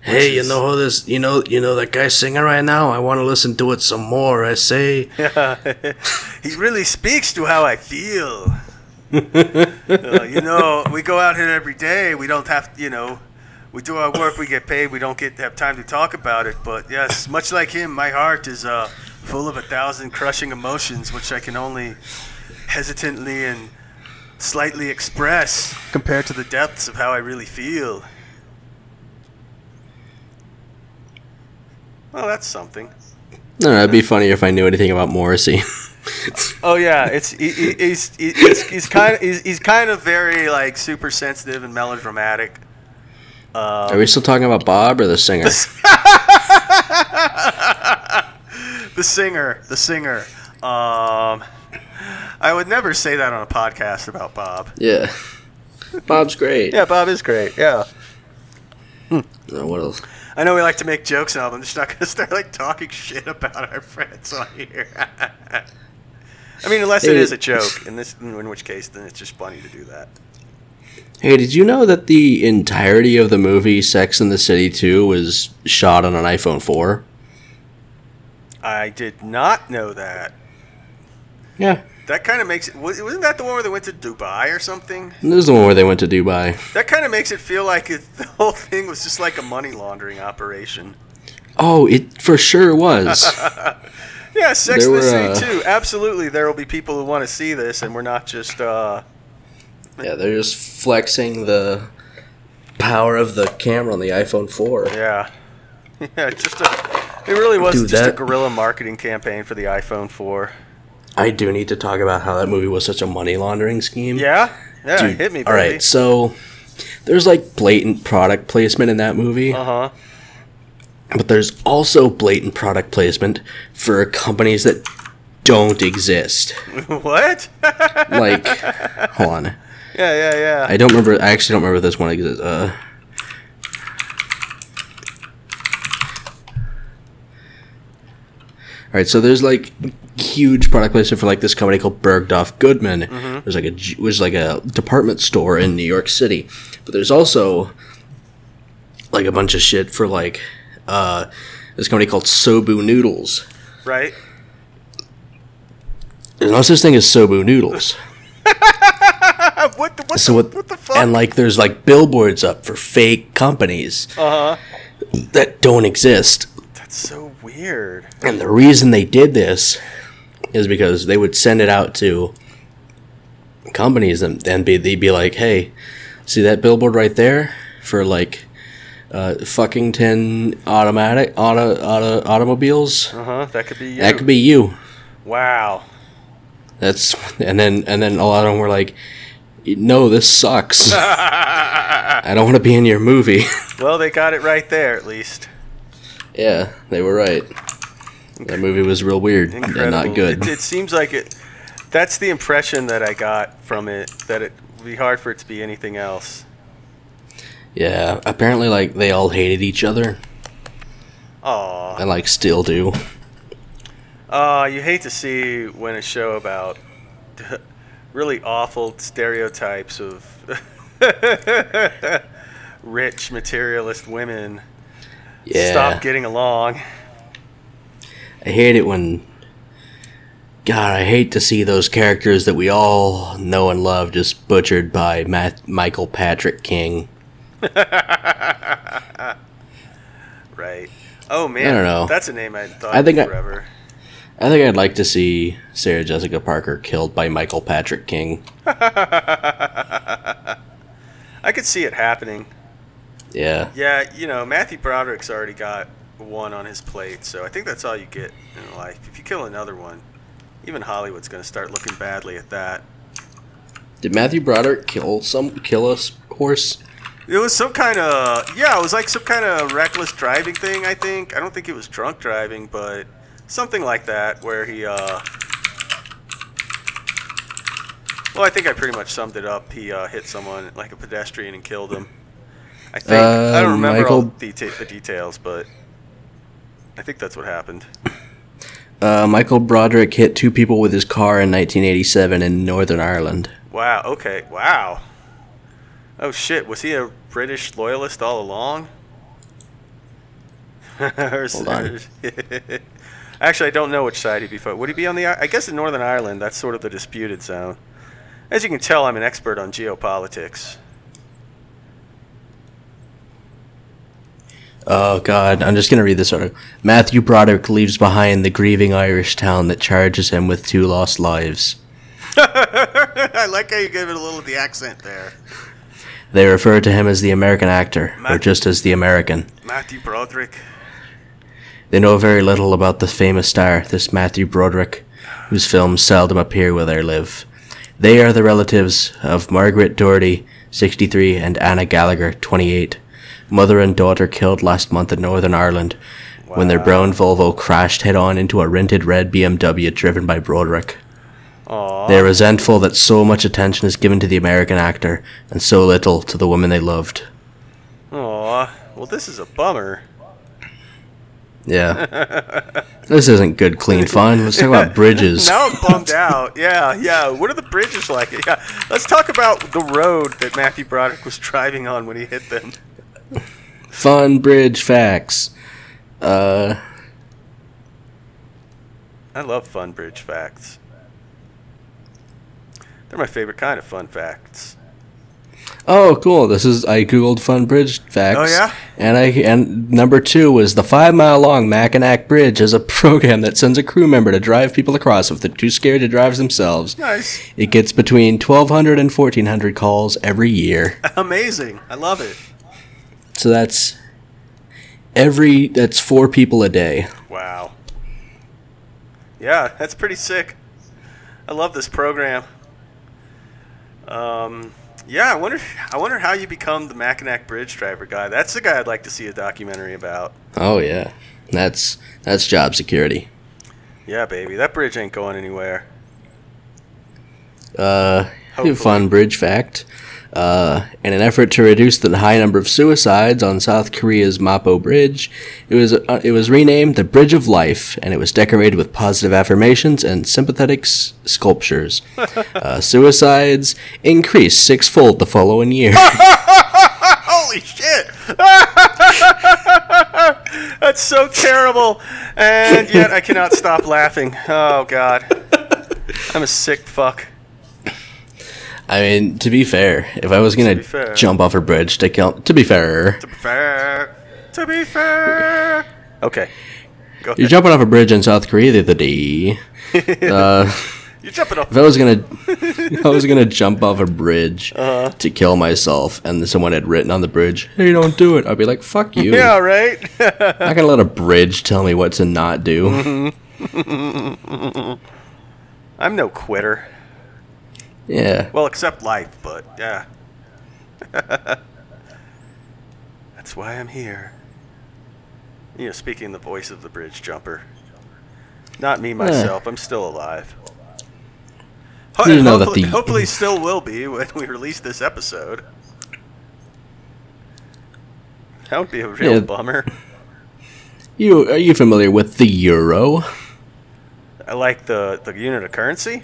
Hey, you know who this? You know, you know that guy singing right now. I want to listen to it some more. I say. [LAUGHS] He really speaks to how I feel. Uh, you know, we go out here every day. We don't have, you know, we do our work. We get paid. We don't get have time to talk about it. But yes, much like him, my heart is uh, full of a thousand crushing emotions, which I can only hesitantly and slightly express compared to the depths of how I really feel. Well, that's something. No, it'd be funnier if I knew anything about Morrissey. [LAUGHS] Oh yeah, it's he, he- he's, he's he's kind of he's, he's kind of very like super sensitive and melodramatic. Are we still talking about Bob or the singer? [LAUGHS] The singer, the singer. Um, I would never say that on a podcast about Bob. yeah, Bob's great. Yeah, Bob is great. Yeah, Uh, what else? I know we like to make jokes now, but I'm just not gonna start like talking shit about our friends on here. [LAUGHS] I mean, unless it Hey. is a joke, in this, in which case, then it's just funny to do that. Hey, did you know that the entirety of the movie Sex in the City 2 was shot on an iPhone 4? I did not know that. Yeah. That kind of makes it. Wasn't that the one where they went to Dubai or something? This is the one where they went to Dubai. That kind of makes it feel like it, [LAUGHS] the whole thing was just like a money laundering operation. Oh, it for sure was. [LAUGHS] Yeah, Sex There and the were, City uh, too. Absolutely, there will be people who want to see this, and we're not just. uh yeah, they're just flexing the power of the camera on the iPhone 4. Yeah, [LAUGHS] yeah. Just a. It really was Dude, just a guerrilla marketing campaign for the iPhone 4. I do need to talk about how that movie was such a money laundering scheme. Yeah, yeah. Dude, hit me, baby. All right, so there's like blatant product placement in that movie, Uh huh but there's also blatant product placement for companies that don't exist. [LAUGHS] What? [LAUGHS] like, hold on. Yeah, yeah, yeah. I don't remember. I actually don't remember this one exists. Uh, all right, so there's like huge product placement for like this company called Bergdorf Goodman. Mm-hmm. There's like a was like a department store in New York City, but there's also like a bunch of shit for like uh, this company called Sobu Noodles. Right? There's no such thing as Sobu Noodles. [LAUGHS] What the, what, So the, what, what the fuck? And like, there's like billboards up for fake companies uh huh. that don't exist. That's so weird. And the reason they did this is because they would send it out to companies and then be, they'd be like, hey, see that billboard right there for like uh, fucking 10 automatic auto, auto automobiles? Uh huh. That could be you. That could be you. Wow. That's and then and then a lot of them were like, no, this sucks. [LAUGHS] I don't want to be in your movie. [LAUGHS] Well, they got it right there at least. yeah, they were right. That movie was real weird Incredible. and not good. It, it seems like it. That's the impression that I got from it. That it would be hard for it to be anything else. Yeah, apparently like they all hated each other Aw. and like still do. Uh, you hate to see when a show about [LAUGHS] really awful stereotypes of [LAUGHS] rich materialist women Yeah. stop getting along. I hate it when God, I hate to see those characters that we all know and love just butchered by Matt, Michael Patrick King. [LAUGHS] Right. Oh man, I don't know. That's a name I thought I think I- forever. I think I'd like to see Sarah Jessica Parker killed by Michael Patrick King. [LAUGHS] I could see it happening. Yeah. Yeah, you know, Matthew Broderick's already got one on his plate, so I think that's all you get in life. If you kill another one, even Hollywood's going to start looking badly at that. Did Matthew Broderick kill some kill a horse? It was some kind of yeah, it was like some kind of reckless driving thing. I think I don't think it was drunk driving, but something like that, where he. uh Well, I think I pretty much summed it up. He uh, hit someone like a pedestrian and killed him. I think I Uh, don't remember all the, deta- the details, but I think that's what happened. Uh, Michael Broderick hit two people with his car in 1987 in Northern Ireland. Wow. Okay. Wow. Oh shit. Was he a British loyalist all along? [LAUGHS] Hold on. [LAUGHS] Actually, I don't know which side he'd be. Fo- Would he be on the? I guess in Northern Ireland. That's sort of the disputed zone. As you can tell, I'm an expert on geopolitics. Oh God, I'm just gonna read this article. Matthew Broderick leaves behind the grieving Irish town that charges him with two lost lives. [LAUGHS] I like how you gave it a little of the accent there, They refer to him as the American actor, or just as the American. Matthew Broderick. They know very little about the famous star, this Matthew Broderick, whose films seldom appear where they live. They are the relatives of Margaret Doherty, 63, and Anna Gallagher, 28, mother and daughter killed last month in Northern Ireland when their brown Volvo crashed head on into a rented red BMW driven by Broderick. Aw. They are resentful that so much attention is given to the American actor and so little to the woman they loved. Aw. Well, this is a bummer. Yeah. [LAUGHS] this isn't good, clean fun. Let's talk about bridges. [LAUGHS] now I'm bummed out. Yeah, yeah. What are the bridges like? Yeah. Let's talk about the road that Matthew Broderick was driving on when he hit them. Fun bridge facts. Uh, I love fun bridge facts. They're my favorite kind of fun facts. oh, cool. This is I googled fun bridge facts. Oh, yeah? And I and number two was the five mile long Mackinac Bridge is a [LAUGHS] program that sends a crew member to drive people across if they're too scared to drive themselves. Nice. It gets between 1,200 and 1,400 calls every year. [LAUGHS] Amazing. I love it. So that's every that's four people a day. Wow. Yeah, that's pretty sick. I love this program. Um, yeah, I wonder. I wonder how you become the Mackinac Bridge driver guy. That's the guy I'd like to see a documentary about. Oh yeah, that's that's job security. Yeah, baby, that bridge ain't going anywhere. Uh, Hopefully. fun bridge fact. Uh, in an effort to reduce the high number of suicides on South Korea's Mapo Bridge, it was uh, it was renamed the Bridge of Life, and it was decorated with positive affirmations and sympathetic s- sculptures. [LAUGHS] uh, suicides increased sixfold the following year. [LAUGHS] Holy shit! [LAUGHS] That's so terrible, and yet I cannot stop laughing. Oh god, I'm a sick fuck. I mean, to be fair, if I was gonna fair. jump off a bridge to kill, to be fair, To be fair, to be fair. Okay, go you're jumping off a bridge in South Korea the other day. [LAUGHS] Uh, You're jumping off. if I was gonna, [LAUGHS] if I was gonna jump off a bridge Uh-huh. to kill myself, and someone had written on the bridge, "Hey, don't do it," I'd be like, "Fuck you." Yeah, right. I'm not gonna let a bridge tell me what to not do. Mm-hmm. [LAUGHS] I'm no quitter. Yeah. Well, except life, but yeah. [LAUGHS] That's why I'm here. You know, speaking the voice of the bridge jumper. Not me myself. I'm still alive. Ho- You know that hopefully, the- hopefully still will be when we release this episode. That would be a real Yeah. bummer. You are you familiar with the euro? I like the, the unit of currency.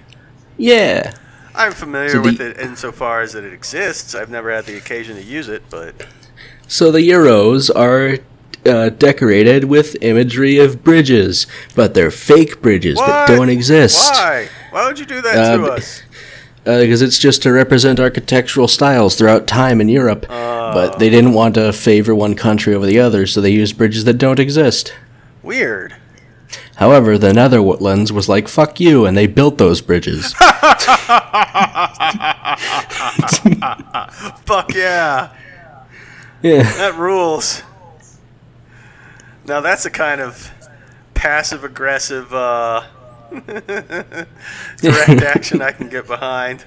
Yeah. I'm familiar So with the- it insofar as that it exists. I've never had the occasion to use it, but So the euros are uh, decorated with imagery of bridges, but they're fake bridges that don't exist. Why? Why would you do that Uh, to us? Because it's just to represent architectural styles throughout time in Europe. But they didn't want to favor one country over the other, so they used bridges that don't exist. Weird. However, the Netherlands was like, fuck you, and they built those bridges. [LAUGHS] Fuck yeah. yeah. That rules. Now that's a kind of passive aggressive uh, [LAUGHS] direct [LAUGHS] action I can get behind.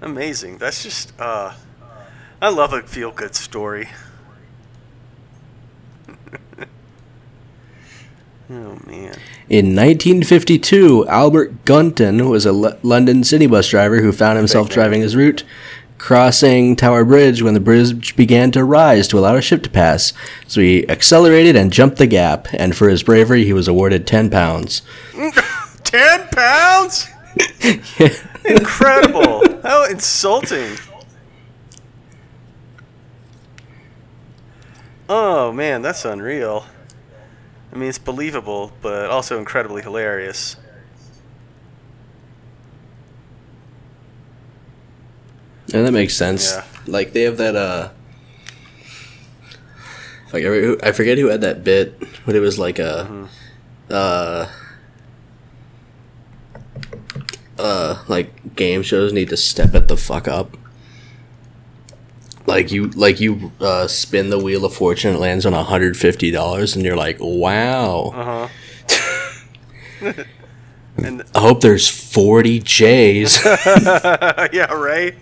Amazing. That's just uh I love a feel good story. Oh man. In 1952, Albert Gunton was a L- London city bus driver who found himself driving his route, crossing Tower Bridge when the bridge began to rise to allow a ship to pass. So he accelerated and jumped the gap, and for his bravery, he was awarded 10 pounds. [LAUGHS] Ten pounds? [LAUGHS] Incredible. [LAUGHS] How insulting. Oh man, that's unreal. I mean, it's believable, but also incredibly hilarious. And that makes sense. Yeah. Like they have that uh like I I forget who had that bit, but it was like a Mm-hmm. uh uh like game shows need to step it the fuck up. Like you like you uh spin the wheel of fortune it lands on $150 and you're like, "Wow." Uh huh. [LAUGHS] and I hope there's 40 J's. [LAUGHS] yeah, right.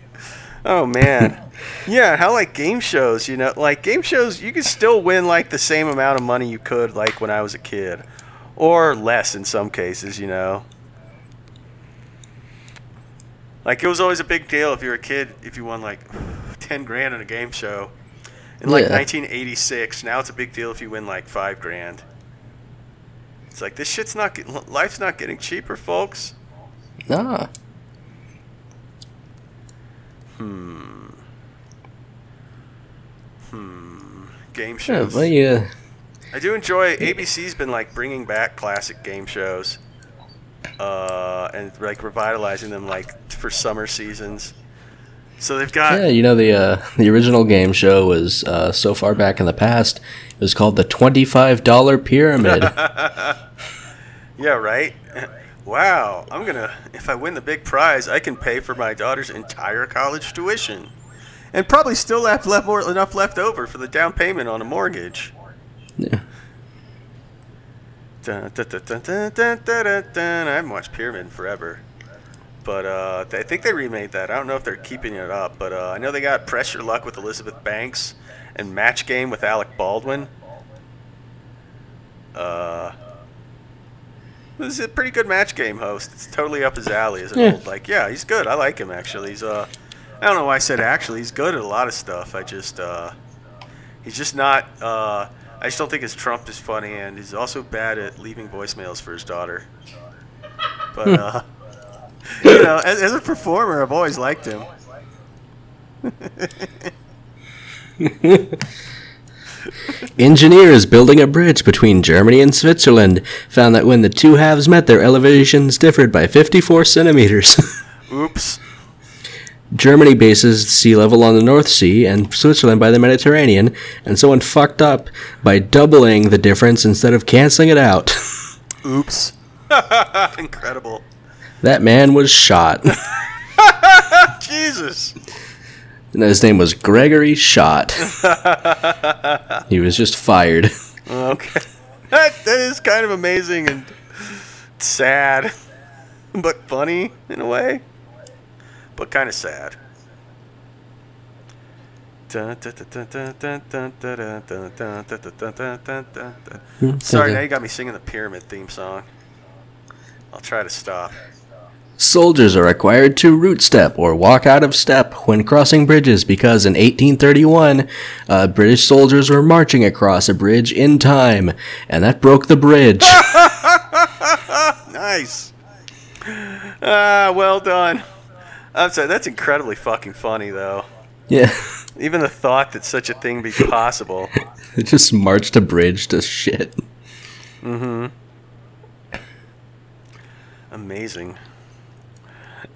Oh man. Yeah, how like game shows, you know, like game shows, you could still win like the same amount of money you could like when I was a kid, or less in some cases, you know. Like it was always a big deal if you were a kid if you won like ten grand on a game show. In like Yeah. 1986, now it's a big deal if you win like five grand. It's like this shit's not get, life's not getting cheaper, folks. nah. Hmm. Hmm. Game shows. Yeah, well, yeah. I do enjoy. ABC's been like bringing back classic game shows, uh, and like revitalizing them like for summer seasons. So they've got yeah. You know the uh, the original game show was uh, so far back in the past. It was called the twenty five dollar pyramid. [LAUGHS] yeah. Right. Wow. I'm gonna if I win the big prize, I can pay for my daughter's entire college tuition, and probably still have left more, enough left over for the down payment on a mortgage. Yeah. Dun, dun, dun, I haven't watched Pyramid in forever. But uh, I think they remade that. I don't know if they're keeping it up, but uh, I know they got Press Your Luck with Elizabeth Banks and Match Game with Alec Baldwin. Uh, this is a pretty good match game host. It's totally up his alley as an Yeah. old like. Yeah, he's good. I like him actually. He's uh, I don't know why I said actually. He's good at a lot of stuff. I just uh, he's just not. Uh, I just don't think his Trump is funny, and he's also bad at leaving voicemails for his daughter. But uh, you know, as, as a performer, I've always liked him. [LAUGHS] Engineers building a bridge between Germany and Switzerland found that when the two halves met, their elevations differed by 54 centimeters. [LAUGHS] Oops. Germany bases sea level on the North Sea and Switzerland by the Mediterranean, and someone fucked up by doubling the difference instead of canceling it out. [LAUGHS] Oops. Incredible. That man was shot. Jesus. And his name was Gregory Shot. he was just fired. Okay. That, that is kind of amazing and sad, but funny in a way, but kind of sad. Sorry, now you got me singing the pyramid theme song. I'll try to stop. Soldiers are required to route step or walk out of step when crossing bridges because in 1831, uh, British soldiers were marching across a bridge in time, and that broke the bridge. [LAUGHS] Nice. Ah, well done. I'm sorry, that's incredibly fucking funny, though. yeah. Even the thought that such a thing be possible. [LAUGHS] They just marched a bridge to shit. Mm hmm. Amazing.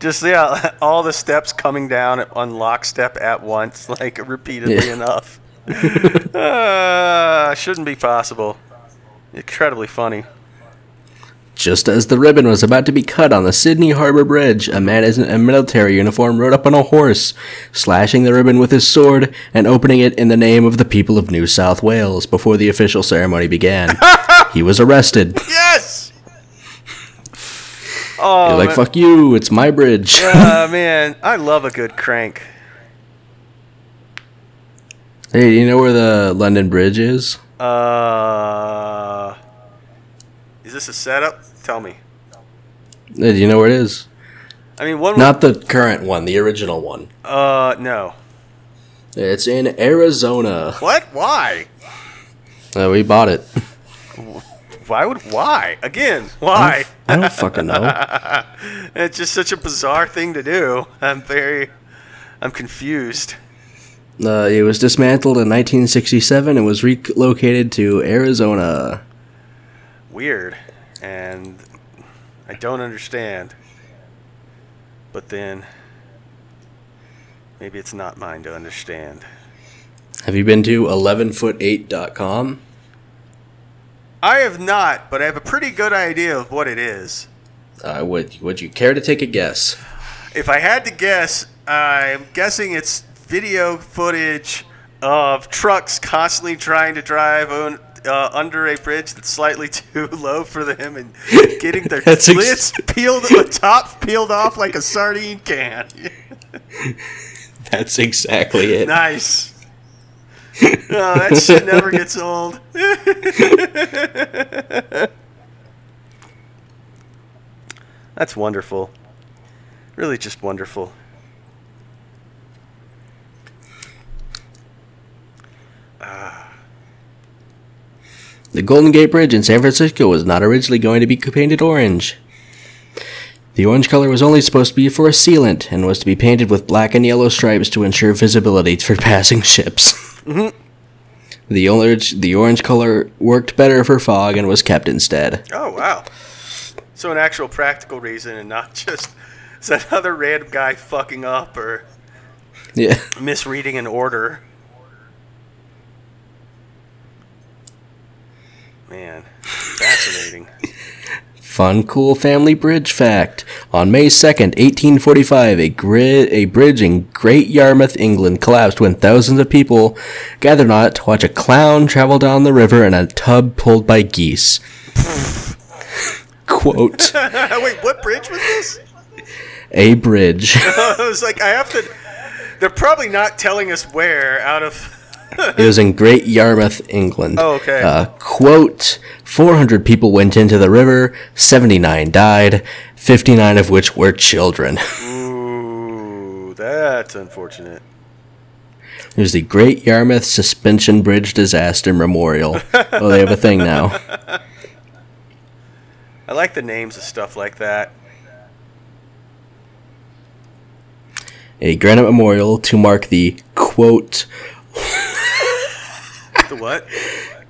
Just yeah, [LAUGHS] all the steps coming down on lockstep at once, [LAUGHS] like repeatedly Yeah. enough. uh, [LAUGHS] shouldn't be possible. Incredibly funny. Just as the ribbon was about to be cut on the Sydney Harbor Bridge, a man in a military uniform rode up on a horse, slashing the ribbon with his sword and opening it in the name of the people of New South Wales before the official ceremony began. he was arrested. Yes. Oh You're like, man. fuck you, it's my bridge. Ah, [LAUGHS] man, I love a good crank. hey, do you know where the London Bridge is? Uh, is this a setup? Tell me. Hey, do you know where it is? I mean, one. Not the current one, the original one. Uh, no. It's in Arizona. What? Why? Uh, we bought it. Why would? Why? Again? Why? I don't fucking know. [LAUGHS] it's just such a bizarre thing to do. I'm very, I'm confused. Uh, it was dismantled in 1967 and was relocated to Arizona. Weird, and I don't understand. But then, maybe it's not mine to understand. Have you been to 11foot8.com? I have not, but I have a pretty good idea of what it is. Uh, would would you care to take a guess? If I had to guess, I'm guessing it's video footage of trucks constantly trying to drive on, uh, under a bridge that's slightly [LAUGHS] too low for them and getting their [LAUGHS] That's ex- lids peeled, the top peeled off like a sardine can. [LAUGHS] That's exactly it. nice. Oh, that shit never gets old. [LAUGHS] That's wonderful. Really just wonderful. The Golden Gate Bridge in San Francisco was not originally going to be painted orange. The orange color was only supposed to be for a sealant and was to be painted with black and yellow stripes to ensure visibility for [LAUGHS] passing ships. Mm-hmm. The orange, the orange color worked better for fog and was kept instead. Oh wow! So an actual practical reason, and not just another random guy fucking up or Yeah. [LAUGHS] misreading an order. Man, [LAUGHS] fascinating. Fun, cool family bridge fact. On May 2nd, 1845, a, grid, a bridge in Great Yarmouth, England collapsed when thousands of people gathered on it to watch a clown travel down the river in a tub pulled by geese. Quote, [LAUGHS] Wait, what bridge was this? a bridge. [LAUGHS] I was like, I have to. They're probably not telling us where out of it was in Great Yarmouth, England. Oh, okay. Uh, quote: 400 people went into the river, 79 died, 59 of which were children. [LAUGHS] Ooh, that's unfortunate. It was the Great Yarmouth Suspension Bridge Disaster Memorial. oh, they have a thing now. [LAUGHS] I like the names of stuff like that. A granite memorial to mark the quote [LAUGHS] The what?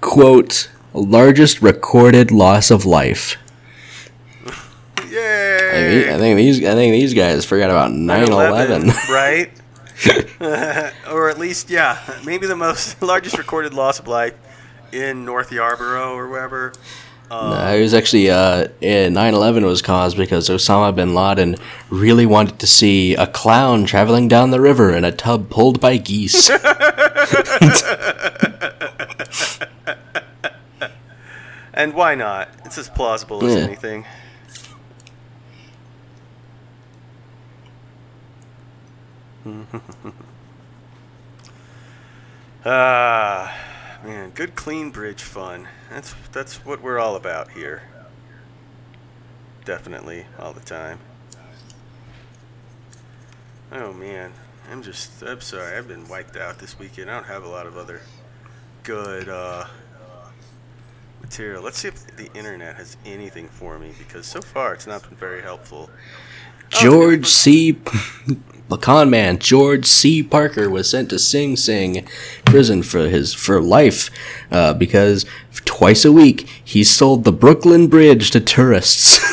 quote largest recorded loss of life. Yay! I think these I think these guys forgot about 9/11. [LAUGHS] right? [LAUGHS] or at least, yeah, maybe the most [LAUGHS] largest recorded loss of life in North Yarborough or wherever. Um, No, it was actually uh, eh, 9/11 was caused because Osama bin Laden really wanted to see a clown traveling down the river in a tub pulled by geese. And why not? It's as plausible as Yeah. anything. [LAUGHS] Ah, man, good clean bridge fun. That's that's what we're all about here. Definitely, all the time. Oh man, I'm just I'm sorry. I've been wiped out this weekend. I don't have a lot of other good uh, material. Let's see if the internet has anything for me because so far it's not been very helpful. George C. The [LAUGHS] man George C. Parker was sent to Sing Sing prison for his for life uh, because twice a week he sold the Brooklyn Bridge to tourists. [LAUGHS]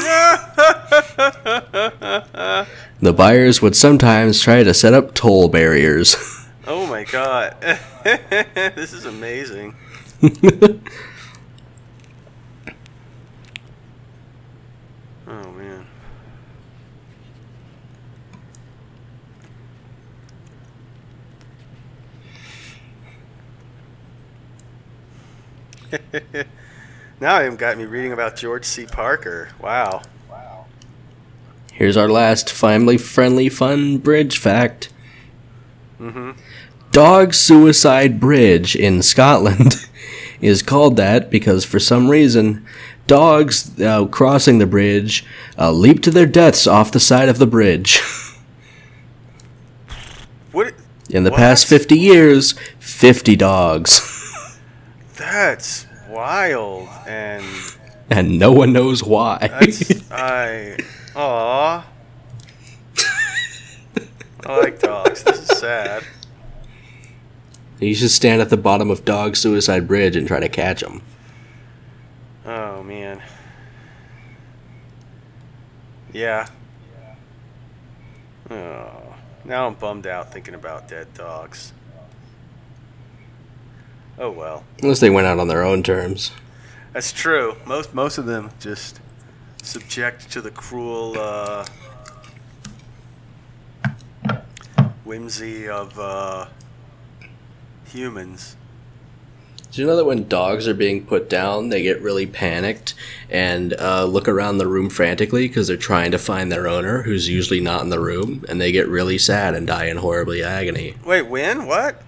the buyers would sometimes try to set up toll barriers. [LAUGHS] Oh my god. this is amazing. Oh man. [LAUGHS] now you've got me reading about George C. Parker. Wow. Here's our last family friendly fun bridge fact. Mm-hmm. Dog Suicide Bridge in Scotland [LAUGHS] is called that because for some reason dogs uh, crossing the bridge uh, leap to their deaths off the side of the bridge. [LAUGHS] What? In the What? past 50 years, 50 dogs. That's wild, and and no one knows why. that's [LAUGHS] I. Aw. I like dogs. This is sad. you should stand at the bottom of Dog Suicide Bridge and try to catch them. Oh man. Yeah. Oh, now I'm bummed out thinking about dead dogs. Oh well. Unless they went out on their own terms. That's true. Most most of them just subject to the cruel uh, whimsy of uh, humans. Do you know that when dogs are being put down, they get really panicked and uh, look around the room frantically because they're trying to find their owner, who's usually not in the room, and they get really sad and die in horribly agony. Wait, when? What?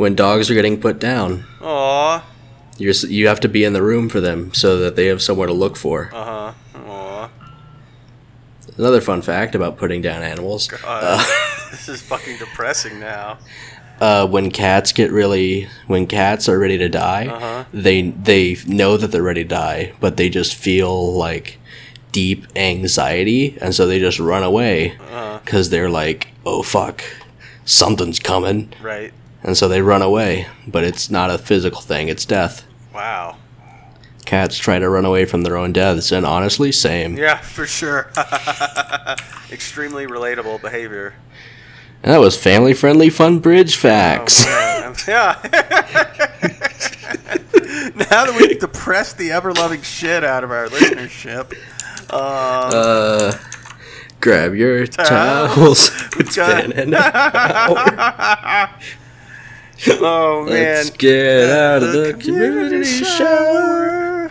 When dogs are getting put down, Aw. you're, you have to be in the room for them so that they have somewhere to look for. Uh huh. Aw. Another fun fact about putting down animals: Uh, [LAUGHS] [LAUGHS] this is fucking depressing now. uh, when cats get really, when cats are ready to die, Uh-huh. they they know that they're ready to die, but they just feel like deep anxiety, and so they just run away because they're like, "Oh fuck, something's coming," right. And so they run away. But it's not a physical thing; it's death. Wow. Cats try to run away from their own deaths, and honestly, same. Yeah, for sure. [LAUGHS] Extremely relatable behavior. And that was family-friendly fun bridge facts. Oh, [LAUGHS] [LAUGHS] yeah. now that we've depressed the ever-loving shit out of our listenership, um, Uh, grab your Towels. towels. It's got- been an hour. [LAUGHS] oh man, Let's get out of the community shower. shower.